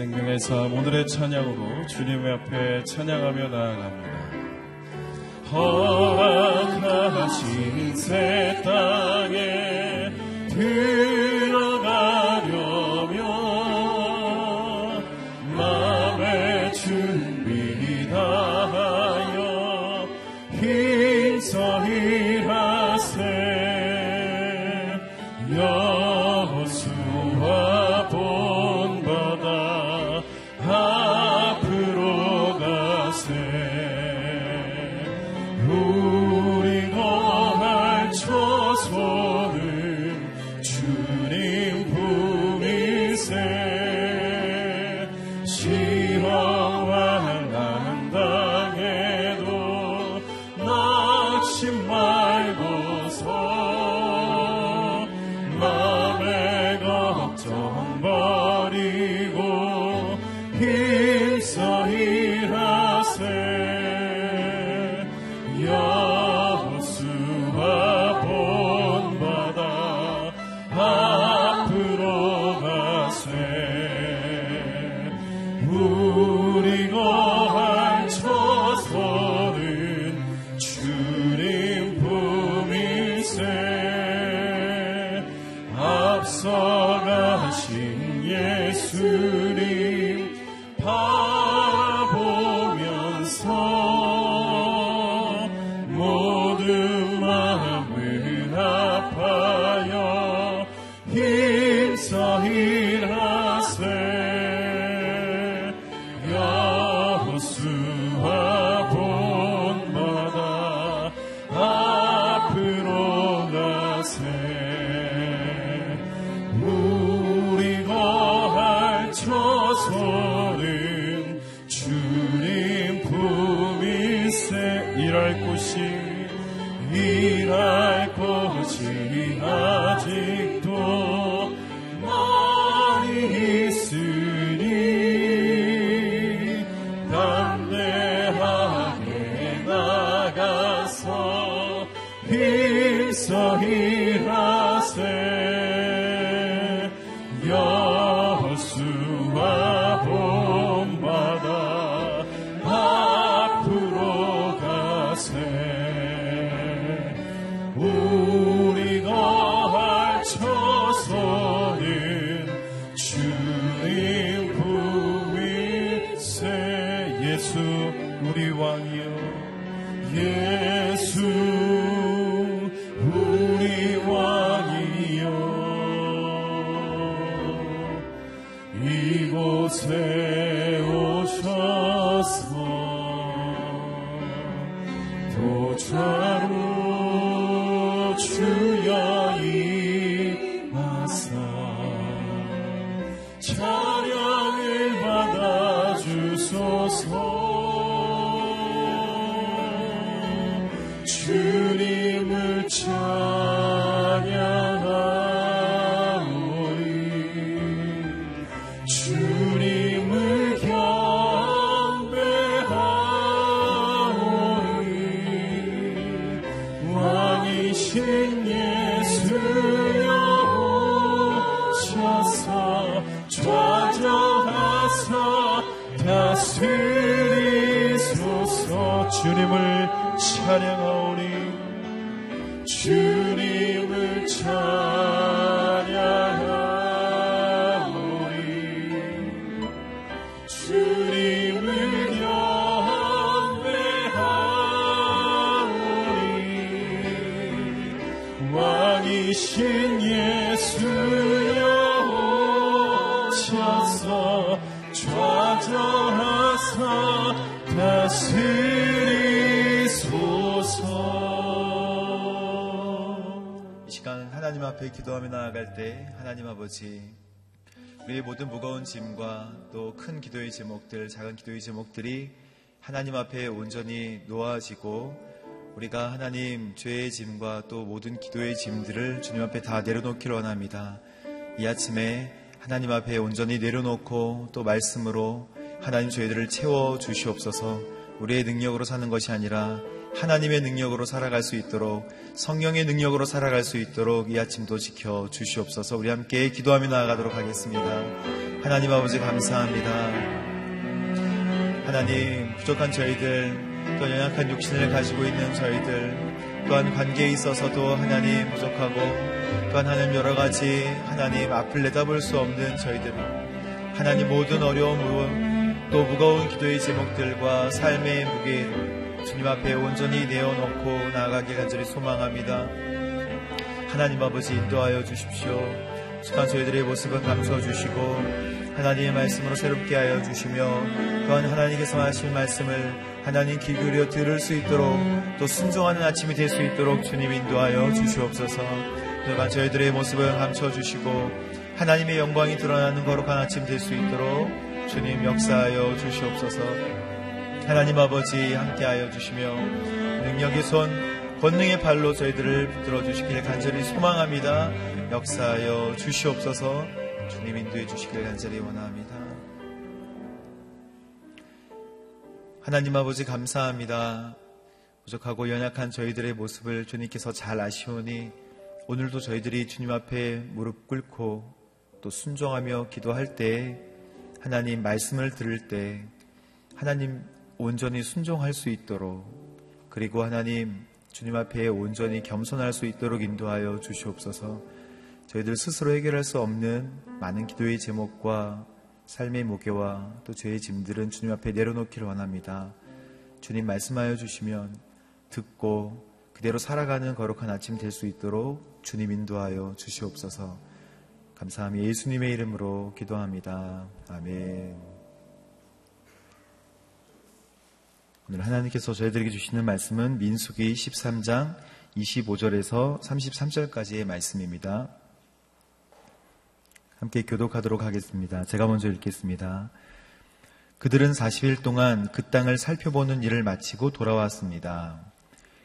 생명의 삶 오늘의 찬양으로 주님의 앞에 찬양하며 나아갑니다. 허락하신 새 땅에 들 예 주님을 찬 앞에 기도하며 나아갈 때 하나님 아버지 우리의 모든 무거운 짐과 또 큰 기도의 제목들 작은 기도의 제목들이 하나님 앞에 온전히 놓아지고 우리가 하나님 죄의 짐과 또 모든 기도의 짐들을 주님 앞에 다 내려놓기를 원합니다. 이 아침에 하나님 앞에 온전히 내려놓고 또 말씀으로 하나님 저희들을 채워 주시옵소서 우리의 능력으로 사는 것이 아니라 하나님의 능력으로 살아갈 수 있도록 성령의 능력으로 살아갈 수 있도록 이 아침도 지켜 주시옵소서 우리 함께 기도하며 나아가도록 하겠습니다. 하나님 아버지 감사합니다. 하나님 부족한 저희들 또 연약한 육신을 가지고 있는 저희들 또한 관계에 있어서도 하나님 부족하고 또한 하나님 여러 가지 하나님 앞을 내다볼 수 없는 저희들 하나님 모든 어려움 또 무거운 기도의 제목들과 삶의 무게를 주님 앞에 온전히 내어놓고 나아가길 간절히 소망합니다. 하나님 아버지 인도하여 주십시오. 시간 저희들의 모습은 감춰 주시고 하나님의 말씀으로 새롭게 하여 주시며 또한 하나님께서 하신 말씀을 하나님 귀 기울여 들을 수 있도록 또 순종하는 아침이 될 수 있도록 주님 인도하여 주시옵소서. 또한 저희들의 모습을 감춰 주시고 하나님의 영광이 드러나는 거룩한 아침 될 수 있도록 주님 역사하여 주시옵소서. 하나님 아버지 함께하여 주시며 능력의 손, 권능의 발로 저희들을 붙들어 주시길 간절히 소망합니다. 역사하여 주시옵소서 주님 인도해 주시길 간절히 원합니다. 하나님 아버지 감사합니다. 부족하고 연약한 저희들의 모습을 주님께서 잘 아시오니 오늘도 저희들이 주님 앞에 무릎 꿇고 또 순종하며 기도할 때 하나님 말씀을 들을 때 하나님 온전히 순종할 수 있도록 그리고 하나님 주님 앞에 온전히 겸손할 수 있도록 인도하여 주시옵소서. 저희들 스스로 해결할 수 없는 많은 기도의 제목과 삶의 무게와 또 죄의 짐들은 주님 앞에 내려놓기를 원합니다. 주님 말씀하여 주시면 듣고 그대로 살아가는 거룩한 아침 될 수 있도록 주님 인도하여 주시옵소서. 감사함이 예수님의 이름으로 기도합니다. 아멘. 오늘 하나님께서 저희들에게 주시는 말씀은 민수기 13장 25절에서 33절까지의 말씀입니다. 함께 교독하도록 하겠습니다. 제가 먼저 읽겠습니다. 그들은 40일 동안 그 땅을 살펴보는 일을 마치고 돌아왔습니다.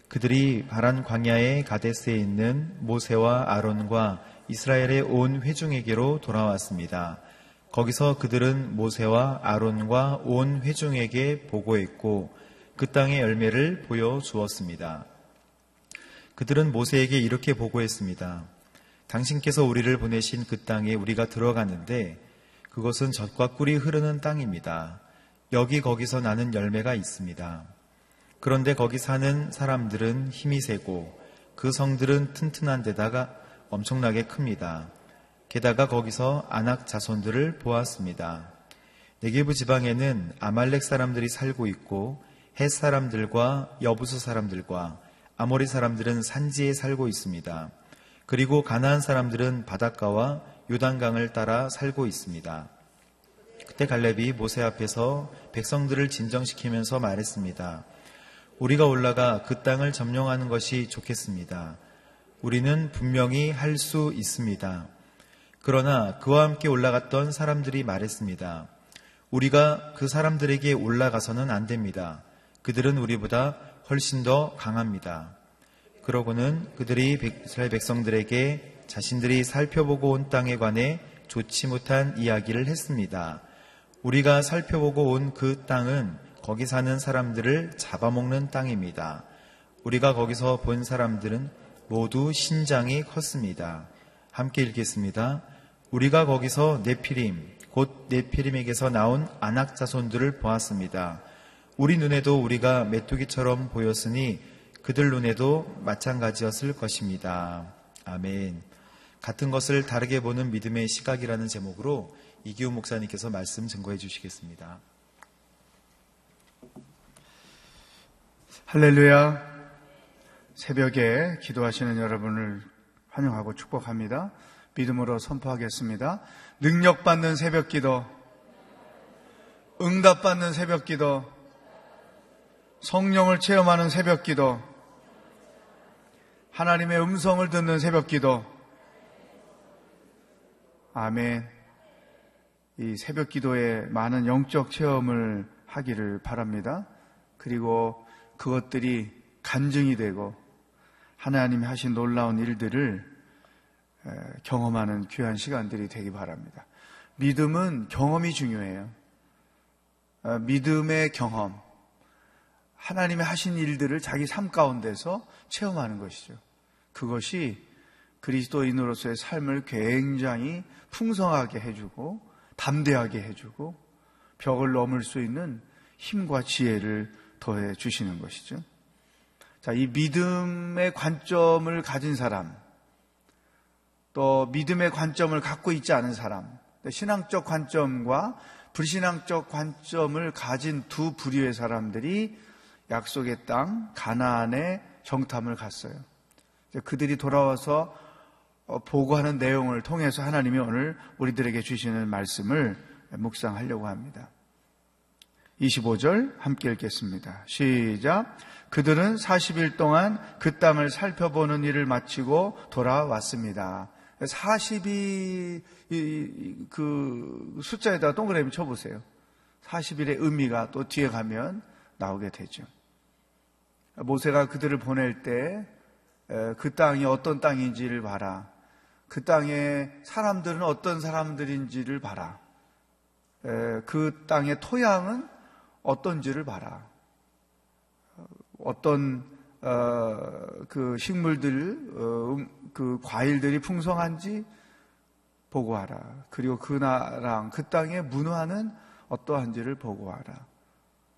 그들이 바란 광야의 가데스에 있는 모세와 아론과 이스라엘의 온 회중에게로 돌아왔습니다. 거기서 그들은 모세와 아론과 온 회중에게 보고했고 그 땅의 열매를 보여주었습니다. 그들은 모세에게 이렇게 보고했습니다. 당신께서 우리를 보내신 그 땅에 우리가 들어갔는데 그것은 젖과 꿀이 흐르는 땅입니다. 여기 거기서 나는 열매가 있습니다. 그런데 거기 사는 사람들은 힘이 세고 그 성들은 튼튼한 데다가 엄청나게 큽니다. 게다가 거기서 안악 자손들을 보았습니다. 네게부 지방에는 아말렉 사람들이 살고 있고 헷 사람들과 여부수 사람들과 아모리 사람들은 산지에 살고 있습니다. 그리고 가나안 사람들은 바닷가와 요단강을 따라 살고 있습니다. 그때 갈렙이 모세 앞에서 백성들을 진정시키면서 말했습니다. 우리가 올라가 그 땅을 점령하는 것이 좋겠습니다. 우리는 분명히 할 수 있습니다. 그러나 그와 함께 올라갔던 사람들이 말했습니다. 우리가 그 사람들에게 올라가서는 안 됩니다. 그들은 우리보다 훨씬 더 강합니다. 그러고는 그들이 이스라엘 백성들에게 자신들이 살펴보고 온 땅에 관해 좋지 못한 이야기를 했습니다. 우리가 살펴보고 온 그 땅은 거기 사는 사람들을 잡아먹는 땅입니다. 우리가 거기서 본 사람들은 모두 신장이 컸습니다. 함께 읽겠습니다. 우리가 거기서 네피림, 곧 네피림에게서 나온 안악 자손들을 보았습니다. 우리 눈에도 우리가 메뚜기처럼 보였으니 그들 눈에도 마찬가지였을 것입니다. 아멘. 같은 것을 다르게 보는 믿음의 시각이라는 제목으로 이기우 목사님께서 말씀 증거해 주시겠습니다. 할렐루야. 새벽에 기도하시는 여러분을 환영하고 축복합니다. 믿음으로 선포하겠습니다. 능력받는 새벽 기도, 응답받는 새벽 기도, 성령을 체험하는 새벽 기도, 하나님의 음성을 듣는 새벽 기도, 아멘. 이 새벽 기도에 많은 영적 체험을 하기를 바랍니다. 그리고 그것들이 간증이 되고 하나님이 하신 놀라운 일들을 경험하는 귀한 시간들이 되기 바랍니다. 믿음은 경험이 중요해요. 어, 믿음의 경험, 하나님이 하신 일들을 자기 삶 가운데서 체험하는 것이죠. 그것이 그리스도인으로서의 삶을 굉장히 풍성하게 해주고 담대하게 해주고 벽을 넘을 수 있는 힘과 지혜를 더해 주시는 것이죠. 자, 이 믿음의 관점을 가진 사람, 또 믿음의 관점을 갖고 있지 않은 사람, 신앙적 관점과 불신앙적 관점을 가진 두 부류의 사람들이 약속의 땅 가나안의 정탐을 갔어요. 그들이 돌아와서 어, 보고하는 내용을 통해서 하나님이 오늘 우리들에게 주시는 말씀을 묵상하려고 합니다. 25절 함께 읽겠습니다. 시작. 그들은 40일 동안 그 땅을 살펴보는 일을 마치고 돌아왔습니다. 40이 그 숫자에다 동그라미 쳐보세요. 40일의 의미가 또 뒤에 가면 나오게 되죠. 모세가 그들을 보낼 때 그 땅이 어떤 땅인지를 봐라. 그 땅의 사람들은 어떤 사람들인지를 봐라. 그 땅의 토양은 어떤지를 봐라. 어떤 어, 그 식물들, 어, 음, 그 과일들이 풍성한지 보고하라. 그리고 그 나라랑 그 땅의 문화는 어떠한지를 보고하라.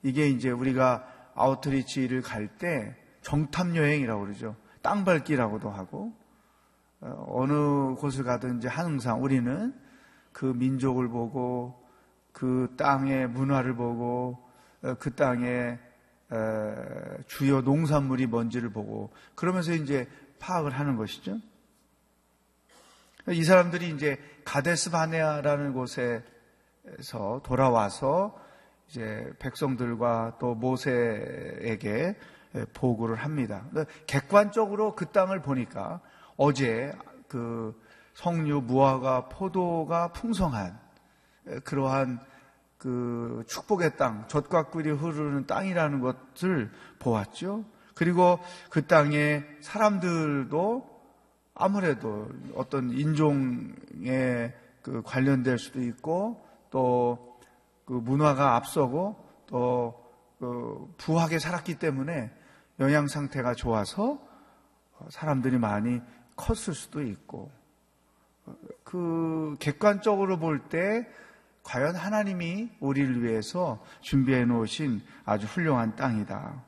이게 이제 우리가 아우트리치를 갈 때 정탐 여행이라고 그러죠. 땅 밟기라고도 하고 어, 어느 곳을 가든지 항상 우리는 그 민족을 보고 그 땅의 문화를 보고 어, 그 땅의 주요 농산물이 뭔지를 보고 그러면서 이제 파악을 하는 것이죠. 이 사람들이 이제 가데스 바네아라는 곳에서 돌아와서 이제 백성들과 또 모세에게 보고를 합니다. 객관적으로 그 땅을 보니까 어제 그 석류, 무화과, 포도가 풍성한 그러한 그 축복의 땅, 젖과 꿀이 흐르는 땅이라는 것을 보았죠. 그리고 그 땅에 사람들도 아무래도 어떤 인종에 그 관련될 수도 있고 또 그 문화가 앞서고 또 그 부하게 살았기 때문에 영양 상태가 좋아서 사람들이 많이 컸을 수도 있고 그 객관적으로 볼 때 과연 하나님이 우리를 위해서 준비해 놓으신 아주 훌륭한 땅이다.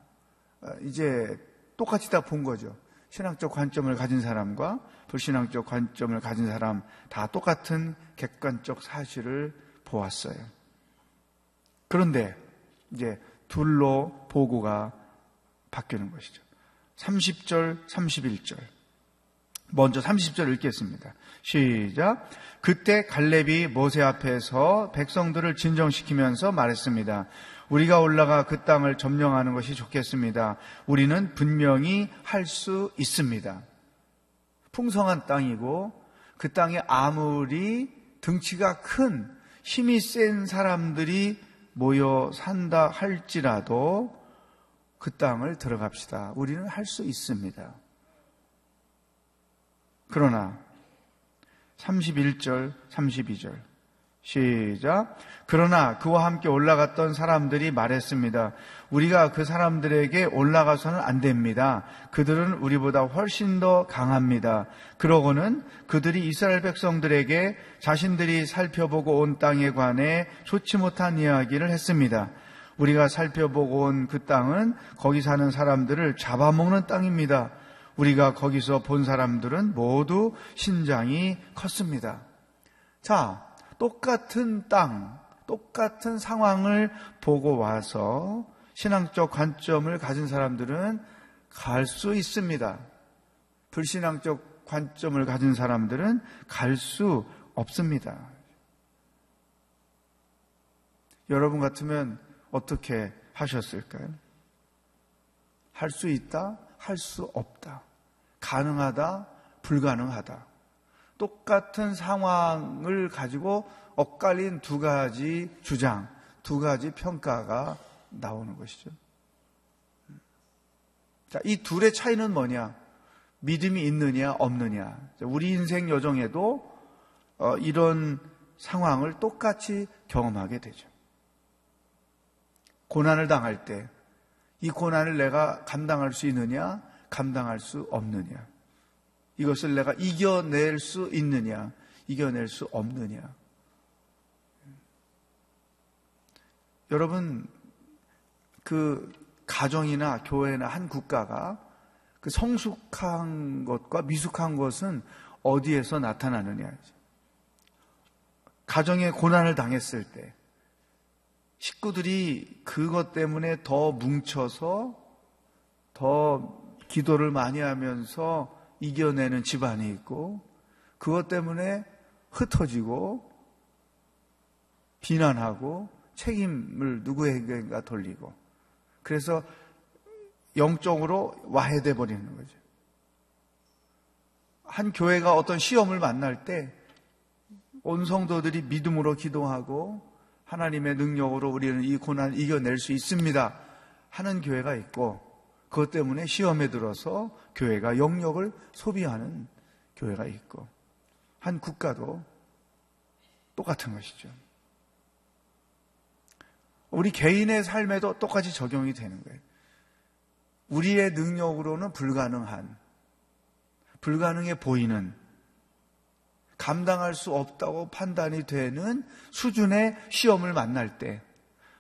어, 이제 똑같이 다 본 거죠. 신앙적 관점을 가진 사람과 불신앙적 관점을 가진 사람 다 똑같은 객관적 사실을 보았어요. 그런데 이제 둘로 보고가 바뀌는 것이죠. 30절, 31절. 먼저 30절 읽겠습니다. 시작. 그때 갈렙이 모세 앞에서 백성들을 진정시키면서 말했습니다. 우리가 올라가 그 땅을 점령하는 것이 좋겠습니다. 우리는 분명히 할 수 있습니다. 풍성한 땅이고 그 땅에 아무리 등치가 큰 힘이 센 사람들이 모여 산다 할지라도 그 땅을 들어갑시다. 우리는 할 수 있습니다. 그러나 31절, 32절. 시작. 그러나 그와 함께 올라갔던 사람들이 말했습니다. 우리가 그 사람들에게 올라가서는 안 됩니다. 그들은 우리보다 훨씬 더 강합니다. 그러고는 그들이 이스라엘 백성들에게 자신들이 살펴보고 온 땅에 관해 좋지 못한 이야기를 했습니다. 우리가 살펴보고 온 그 땅은 거기 사는 사람들을 잡아먹는 땅입니다. 우리가 거기서 본 사람들은 모두 신장이 컸습니다. 자, 똑같은 땅, 똑같은 상황을 보고 와서 신앙적 관점을 가진 사람들은 갈 수 있습니다. 불신앙적 관점을 가진 사람들은 갈 수 없습니다. 여러분 같으면 어떻게 하셨을까요? 할 수 있다, 할 수 없다. 가능하다, 불가능하다. 똑같은 상황을 가지고 엇갈린 두 가지 주장, 두 가지 평가가 나오는 것이죠. 자, 이 둘의 차이는 뭐냐? 믿음이 있느냐, 없느냐. 우리 인생 여정에도 어, 이런 상황을 똑같이 경험하게 되죠. 고난을 당할 때, 이 고난을 내가 감당할 수 있느냐, 감당할 수 없느냐. 이것을 내가 이겨낼 수 있느냐, 이겨낼 수 없느냐. 여러분, 그 가정이나 교회나 한 국가가 그 성숙한 것과 미숙한 것은 어디에서 나타나느냐. 가정에 고난을 당했을 때 식구들이 그것 때문에 더 뭉쳐서 더 기도를 많이 하면서 이겨내는 집안이 있고 그것 때문에 흩어지고 비난하고 책임을 누구에게인가 돌리고 그래서 영적으로 와해돼 버리는 거죠. 한 교회가 어떤 시험을 만날 때 온 성도들이 믿음으로 기도하고 하나님의 능력으로 우리는 이 고난을 이겨낼 수 있습니다. 하는 교회가 있고 그것 때문에 시험에 들어서 교회가 영역을 소비하는 교회가 있고 한 국가도 똑같은 것이죠. 우리 개인의 삶에도 똑같이 적용이 되는 거예요. 우리의 능력으로는 불가능한, 불가능해 보이는, 감당할 수 없다고 판단이 되는 수준의 시험을 만날 때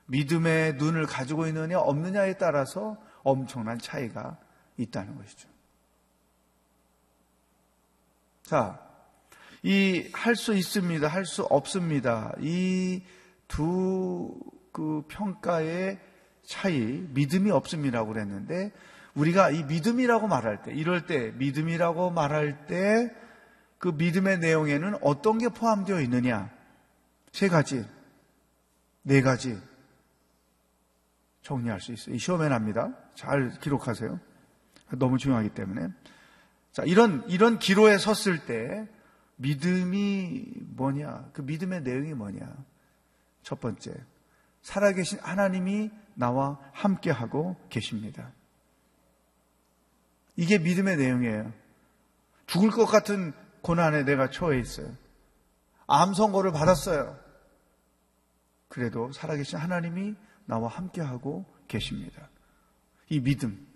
믿음의 눈을 가지고 있느냐 없느냐에 따라서 엄청난 차이가 있다는 것이죠. 자, 이 할 수 있습니다, 할 수 없습니다. 이 두 그 평가의 차이, 믿음이 없음이라고 그랬는데 우리가 이 믿음이라고 말할 때, 이럴 때 믿음이라고 말할 때 그 믿음의 내용에는 어떤 게 포함되어 있느냐? 세 가지, 네 가지 정리할 수 있어요. 이 시험에 납니다. 잘 기록하세요. 너무 중요하기 때문에. 자, 이런, 이런 기로에 섰을 때 믿음이 뭐냐? 그 믿음의 내용이 뭐냐? 첫 번째, 살아계신 하나님이 나와 함께하고 계십니다. 이게 믿음의 내용이에요. 죽을 것 같은 고난에 내가 처해 있어요. 암 선고를 받았어요. 그래도 살아계신 하나님이 나와 함께하고 계십니다. 이 믿음.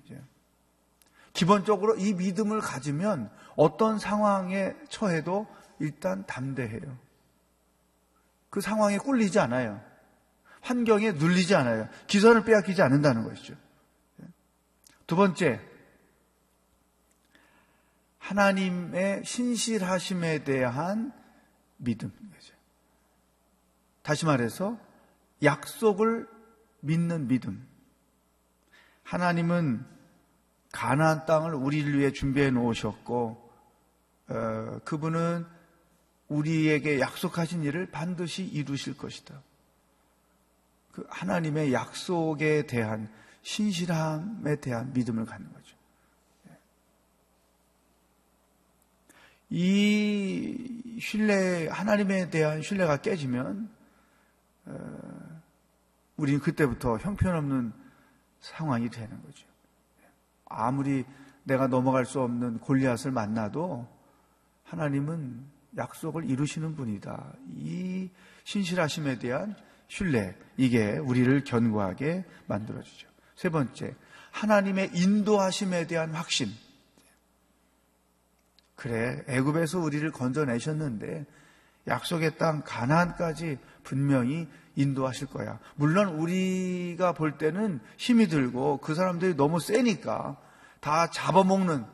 기본적으로 이 믿음을 가지면 어떤 상황에 처해도 일단 담대해요. 그 상황에 꿀리지 않아요. 환경에 눌리지 않아요. 기선을 빼앗기지 않는다는 것이죠. 두 번째, 하나님의 신실하심에 대한 믿음. 다시 말해서 약속을 믿는 믿음. 하나님은 가나안 땅을 우리를 위해 준비해 놓으셨고 어, 그분은 우리에게 약속하신 일을 반드시 이루실 것이다. 그 하나님의 약속에 대한 신실함에 대한 믿음을 갖는 거죠. 이 신뢰, 하나님에 대한 신뢰가 깨지면, 어, 우리는 그때부터 형편없는 상황이 되는 거죠. 아무리 내가 넘어갈 수 없는 골리앗을 만나도 하나님은 약속을 이루시는 분이다. 이 신실하심에 대한 신뢰, 이게 우리를 견고하게 만들어주죠. 세 번째, 하나님의 인도하심에 대한 확신. 그래, 애굽에서 우리를 건져내셨는데 약속의 땅 가나안까지 분명히 인도하실 거야. 물론 우리가 볼 때는 힘이 들고 그 사람들이 너무 세니까 다 잡아먹는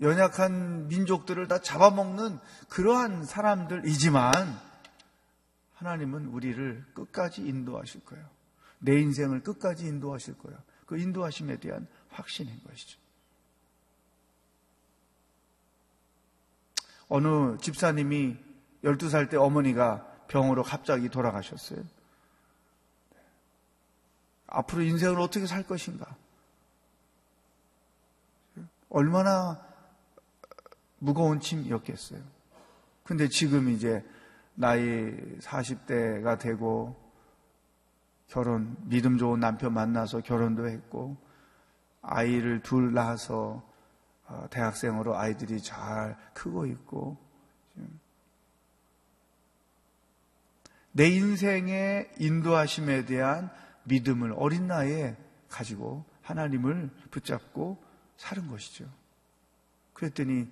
연약한 민족들을 다 잡아먹는 그러한 사람들이지만 하나님은 우리를 끝까지 인도하실 거예요. 내 인생을 끝까지 인도하실 거예요. 그 인도하심에 대한 확신인 것이죠. 어느 집사님이 12살 때 어머니가 병으로 갑자기 돌아가셨어요. 앞으로 인생을 어떻게 살 것인가? 얼마나 무거운 짐이었겠어요. 근데 지금 이제 나이 40대가 되고 결혼, 믿음 좋은 남편 만나서 결혼도 했고 아이를 둘 낳아서 어, 대학생으로 아이들이 잘 크고 있고 내 인생의 인도하심에 대한 믿음을 어린 나이에 가지고 하나님을 붙잡고 사는 것이죠. 그랬더니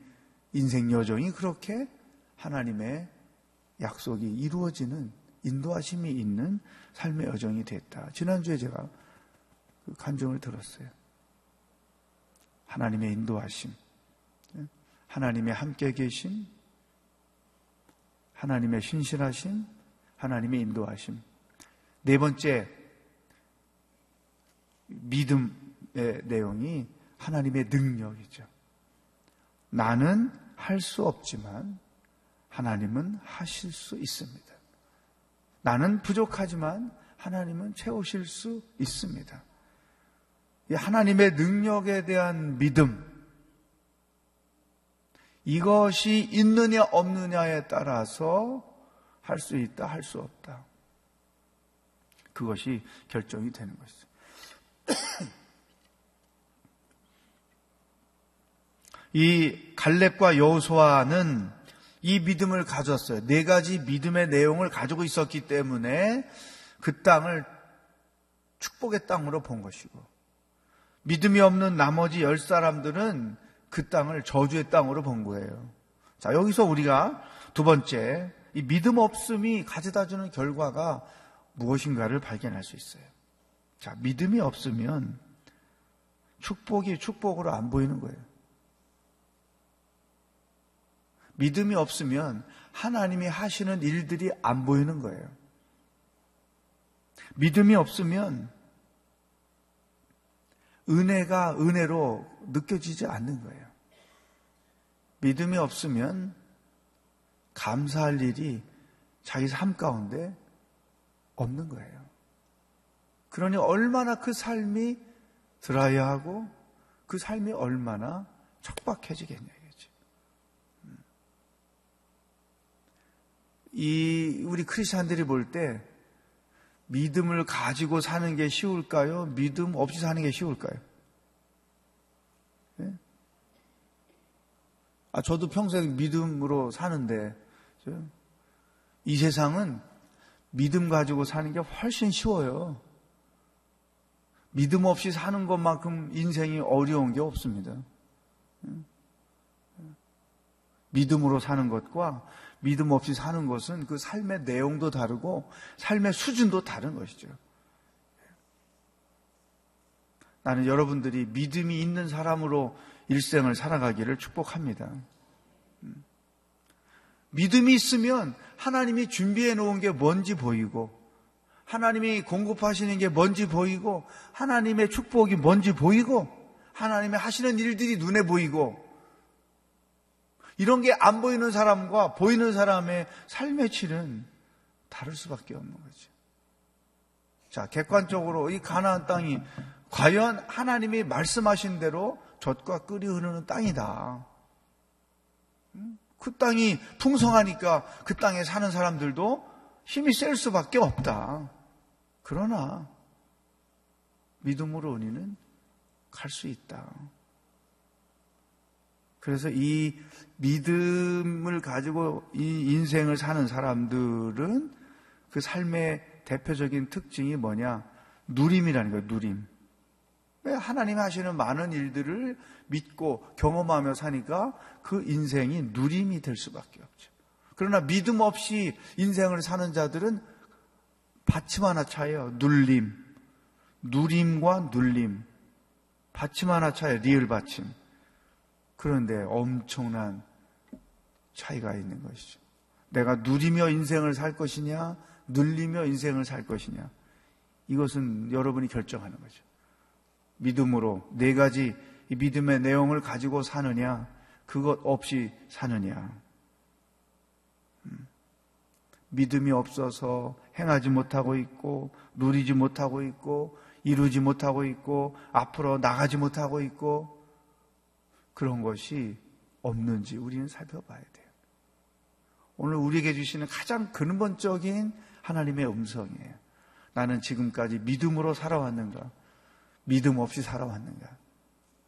인생 여정이 그렇게 하나님의 약속이 이루어지는 인도하심이 있는 삶의 여정이 됐다. 지난주에 제가 그 간증을 들었어요. 하나님의 인도하심, 하나님의 함께 계심, 하나님의 신실하심, 하나님의 인도하심. 네 번째, 믿음의 내용이 하나님의 능력이죠. 나는 할 수 없지만 하나님은 하실 수 있습니다. 나는 부족하지만 하나님은 채우실 수 있습니다. 하나님의 능력에 대한 믿음, 이것이 있느냐 없느냐에 따라서 할 수 있다, 할 수 없다. 그것이 결정이 되는 것이죠. 이 갈렙과 여호수아는 이 믿음을 가졌어요. 네 가지 믿음의 내용을 가지고 있었기 때문에 그 땅을 축복의 땅으로 본 것이고 믿음이 없는 나머지 열 사람들은 그 땅을 저주의 땅으로 본 거예요. 자, 여기서 우리가 두 번째, 이 믿음 없음이 가져다 주는 결과가 무엇인가를 발견할 수 있어요. 자, 믿음이 없으면 축복이 축복으로 안 보이는 거예요. 믿음이 없으면 하나님이 하시는 일들이 안 보이는 거예요. 믿음이 없으면 은혜가 은혜로 느껴지지 않는 거예요. 믿음이 없으면 감사할 일이 자기 삶 가운데 없는 거예요. 그러니 얼마나 그 삶이 들어야 하고 그 삶이 얼마나 척박해지겠냐 이거죠. 음. 이 우리 크리스천들이 볼 때 믿음을 가지고 사는 게 쉬울까요? 믿음 없이 사는 게 쉬울까요? 네? 아, 저도 평생 믿음으로 사는데 이 세상은 믿음 가지고 사는 게 훨씬 쉬워요. 믿음 없이 사는 것만큼 인생이 어려운 게 없습니다. 믿음으로 사는 것과 믿음 없이 사는 것은 그 삶의 내용도 다르고 삶의 수준도 다른 것이죠. 나는 여러분들이 믿음이 있는 사람으로 일생을 살아가기를 축복합니다. 믿음이 있으면 하나님이 준비해 놓은 게 뭔지 보이고, 하나님이 공급하시는 게 뭔지 보이고, 하나님의 축복이 뭔지 보이고, 하나님의 하시는 일들이 눈에 보이고, 이런 게 안 보이는 사람과 보이는 사람의 삶의 질은 다를 수밖에 없는 거죠. 자, 객관적으로 이 가나안 땅이 과연 하나님이 말씀하신 대로 젖과 끓이 흐르는 땅이다. 그 땅이 풍성하니까 그 땅에 사는 사람들도 힘이 셀 수밖에 없다. 그러나 믿음으로 은희는 갈 수 있다. 그래서 이 믿음을 가지고 이 인생을 사는 사람들은 그 삶의 대표적인 특징이 뭐냐? 누림이라는 거예요, 누림. 왜 하나님 하시는 많은 일들을 믿고 경험하며 사니까 그 인생이 누림이 될 수밖에 없죠. 그러나 믿음 없이 인생을 사는 자들은 받침 하나 차예요. 눌림. 누림과 눌림. 받침 하나 차예요. 리을 받침. 그런데 엄청난 차이가 있는 것이죠. 내가 누리며 인생을 살 것이냐, 눌리며 인생을 살 것이냐. 이것은 여러분이 결정하는 거죠. 믿음으로 네 가지 믿음의 내용을 가지고 사느냐, 그것 없이 사느냐. 음. 믿음이 없어서 행하지 못하고 있고, 누리지 못하고 있고, 이루지 못하고 있고, 앞으로 나가지 못하고 있고, 그런 것이 없는지 우리는 살펴봐야 돼요. 오늘 우리에게 주시는 가장 근본적인 하나님의 음성이에요. 나는 지금까지 믿음으로 살아왔는가? 믿음 없이 살아왔는가?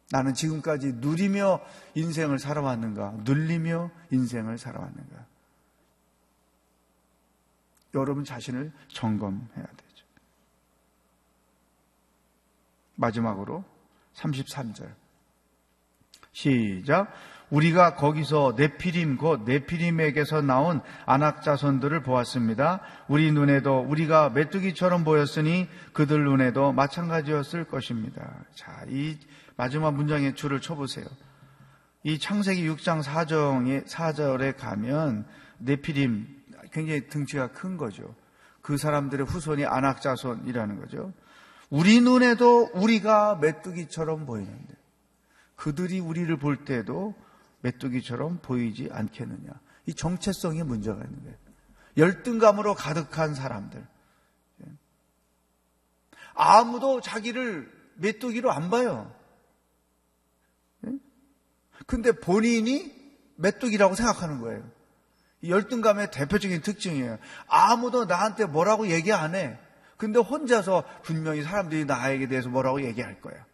나는 지금까지 누리며 인생을 살아왔는가? 눌리며 인생을 살아왔는가? 여러분 자신을 점검해야 되죠. 마지막으로 33절. 시작. 우리가 거기서 네피림 곧 네피림에게서 나온 안악 자손들을 보았습니다. 우리 눈에도 우리가 메뚜기처럼 보였으니 그들 눈에도 마찬가지였을 것입니다. 자, 이 마지막 문장의 줄을 쳐보세요. 이 창세기 6장 4정의 4절에 가면 네피림 굉장히 등치가 큰 거죠. 그 사람들의 후손이 안악 자손이라는 거죠. 우리 눈에도 우리가 메뚜기처럼 보이는데 그들이 우리를 볼 때도 메뚜기처럼 보이지 않겠느냐. 이 정체성에 문제가 있는 거예요. 열등감으로 가득한 사람들. 아무도 자기를 메뚜기로 안 봐요. 근데 본인이 메뚜기라고 생각하는 거예요. 열등감의 대표적인 특징이에요. 아무도 나한테 뭐라고 얘기 안 해. 근데 혼자서 분명히 사람들이 나에게 대해서 뭐라고 얘기할 거야.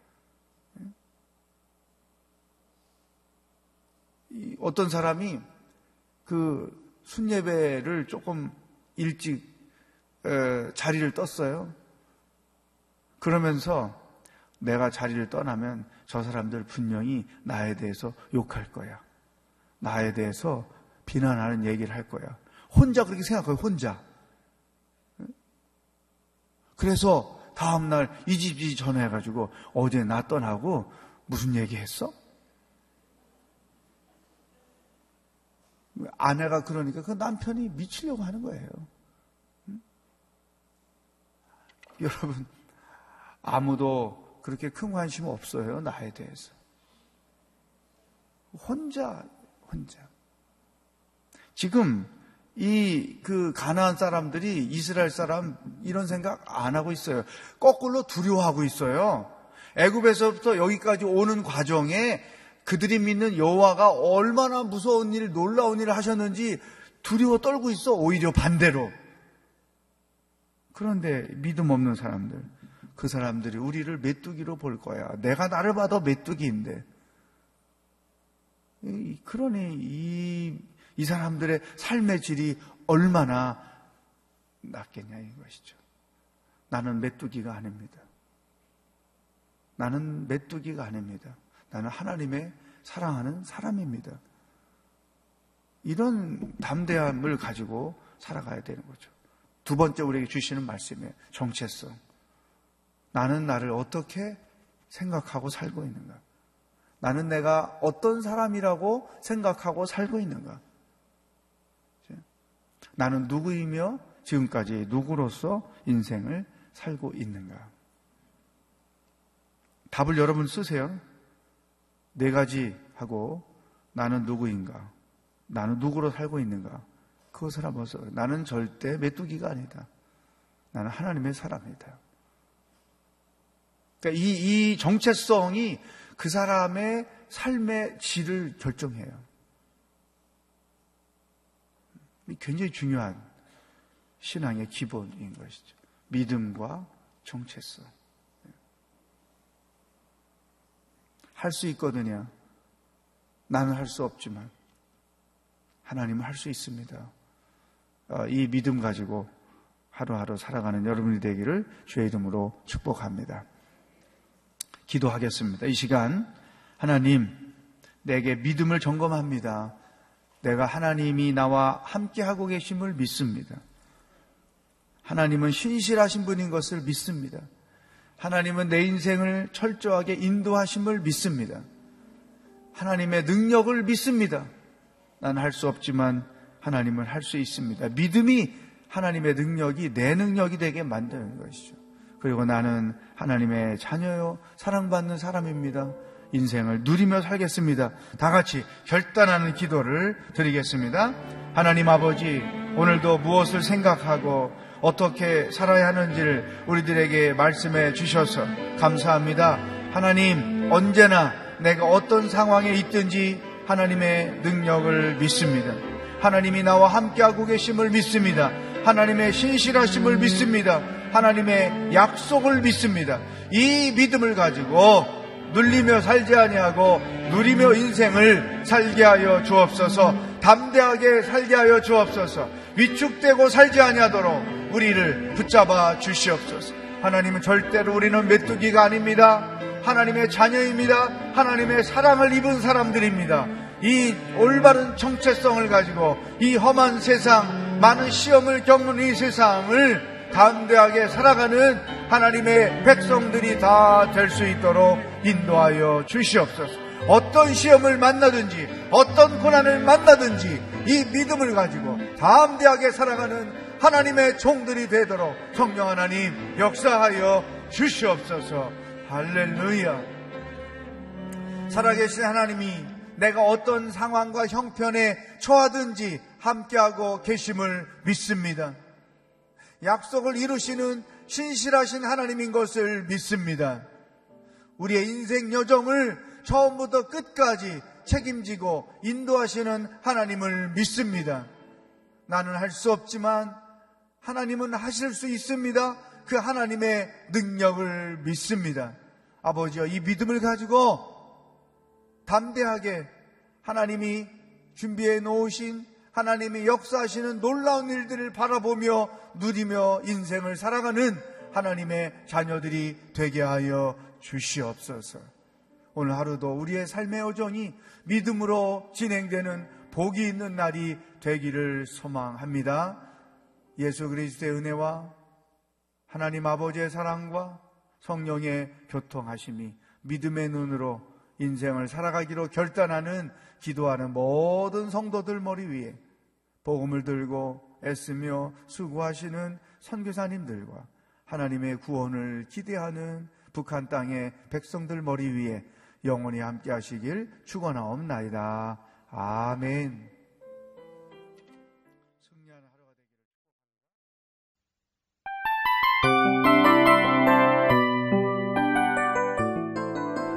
어떤 사람이 그 순예배를 조금 일찍 자리를 떴어요. 그러면서 내가 자리를 떠나면 저 사람들 분명히 나에 대해서 욕할 거야. 나에 대해서 비난하는 얘기를 할 거야. 혼자 그렇게 생각해요, 혼자. 그래서 다음날 이 집 이 전화해가지고 어제 나 떠나고 무슨 얘기 했어? 아내가 그러니까 그 남편이 미치려고 하는 거예요. 응? 여러분, 아무도 그렇게 큰 관심 없어요, 나에 대해서. 혼자, 혼자. 지금 이 그 가나안 사람들이 이스라엘 사람 이런 생각 안 하고 있어요. 거꾸로 두려워하고 있어요. 애굽에서부터 여기까지 오는 과정에 그들이 믿는 여호와가 얼마나 무서운 일, 놀라운 일을 하셨는지 두려워 떨고 있어. 오히려 반대로. 그런데 믿음 없는 사람들, 그 사람들이 우리를 메뚜기로 볼 거야. 내가 나를 봐도 메뚜기인데. 그러니 이, 이 사람들의 삶의 질이 얼마나 낫겠냐 이것이죠. 나는 메뚜기가 아닙니다. 나는 메뚜기가 아닙니다. 나는 하나님의 사랑하는 사람입니다. 이런 담대함을 가지고 살아가야 되는 거죠. 두 번째 우리에게 주시는 말씀이에요. 정체성. 나는 나를 어떻게 생각하고 살고 있는가? 나는 내가 어떤 사람이라고 생각하고 살고 있는가? 나는 누구이며 지금까지 누구로서 인생을 살고 있는가? 답을 여러분 쓰세요. 네 가지 하고 나는 누구인가? 나는 누구로 살고 있는가? 그것을 한번 써. 나는 절대 메뚜기가 아니다. 나는 하나님의 사람이다. 그러니까 이, 이 정체성이 그 사람의 삶의 질을 결정해요. 굉장히 중요한 신앙의 기본인 것이죠. 믿음과 정체성. 할 수 있거든요. 나는 할 수 없지만 하나님은 할 수 있습니다. 어, 이 믿음 가지고 하루하루 살아가는 여러분이 되기를 주의 이름으로 축복합니다. 기도하겠습니다. 이 시간 하나님 내게 믿음을 점검합니다. 내가 하나님이 나와 함께 하고 계심을 믿습니다. 하나님은 신실하신 분인 것을 믿습니다. 하나님은 내 인생을 철저하게 인도하심을 믿습니다. 하나님의 능력을 믿습니다. 난 할 수 없지만 하나님은 할수 있습니다. 믿음이 하나님의 능력이 내 능력이 되게 만드는 것이죠. 그리고 나는 하나님의 자녀요, 사랑받는 사람입니다. 인생을 누리며 살겠습니다. 다 같이 결단하는 기도를 드리겠습니다. 하나님 아버지, 오늘도 무엇을 생각하고 어떻게 살아야 하는지를 우리들에게 말씀해 주셔서 감사합니다. 하나님, 언제나 내가 어떤 상황에 있든지 하나님의 능력을 믿습니다. 하나님이 나와 함께하고 계심을 믿습니다. 하나님의 신실하심을 믿습니다. 하나님의 약속을 믿습니다. 이 믿음을 가지고 눌리며 살지 아니하고 누리며 인생을 살게 하여 주옵소서. 담대하게 살게 하여 주옵소서. 위축되고 살지 아니하도록 우리를 붙잡아 주시옵소서. 하나님은 절대로 우리는 메뚜기가 아닙니다. 하나님의 자녀입니다. 하나님의 사랑을 입은 사람들입니다. 이 올바른 정체성을 가지고 이 험한 세상, 많은 시험을 겪는 이 세상을 담대하게 살아가는 하나님의 백성들이 다 될 수 있도록 인도하여 주시옵소서. 어떤 시험을 만나든지, 어떤 고난을 만나든지, 이 믿음을 가지고 담대하게 살아가는 하나님의 종들이 되도록 성령 하나님 역사하여 주시옵소서. 할렐루야. 살아계신 하나님이 내가 어떤 상황과 형편에 처하든지 함께하고 계심을 믿습니다. 약속을 이루시는 신실하신 하나님인 것을 믿습니다. 우리의 인생 여정을 처음부터 끝까지 책임지고 인도하시는 하나님을 믿습니다. 나는 할 수 없지만 하나님은 하실 수 있습니다. 그 하나님의 능력을 믿습니다. 아버지여, 이 믿음을 가지고 담대하게 하나님이 준비해 놓으신 하나님이 역사하시는 놀라운 일들을 바라보며 누리며 인생을 살아가는 하나님의 자녀들이 되게 하여 주시옵소서. 오늘 하루도 우리의 삶의 여정이 믿음으로 진행되는 복이 있는 날이 되기를 소망합니다. 예수 그리스도의 은혜와 하나님 아버지의 사랑과 성령의 교통하심이 믿음의 눈으로 인생을 살아가기로 결단하는 기도하는 모든 성도들 머리 위에 복음을 들고 애쓰며 수고하시는 선교사님들과 하나님의 구원을 기대하는 북한 땅의 백성들 머리 위에 영원히 함께 하시길 축원하옵나이다. 아멘.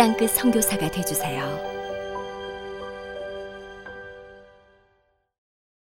땅끝 선교사가 되주세요.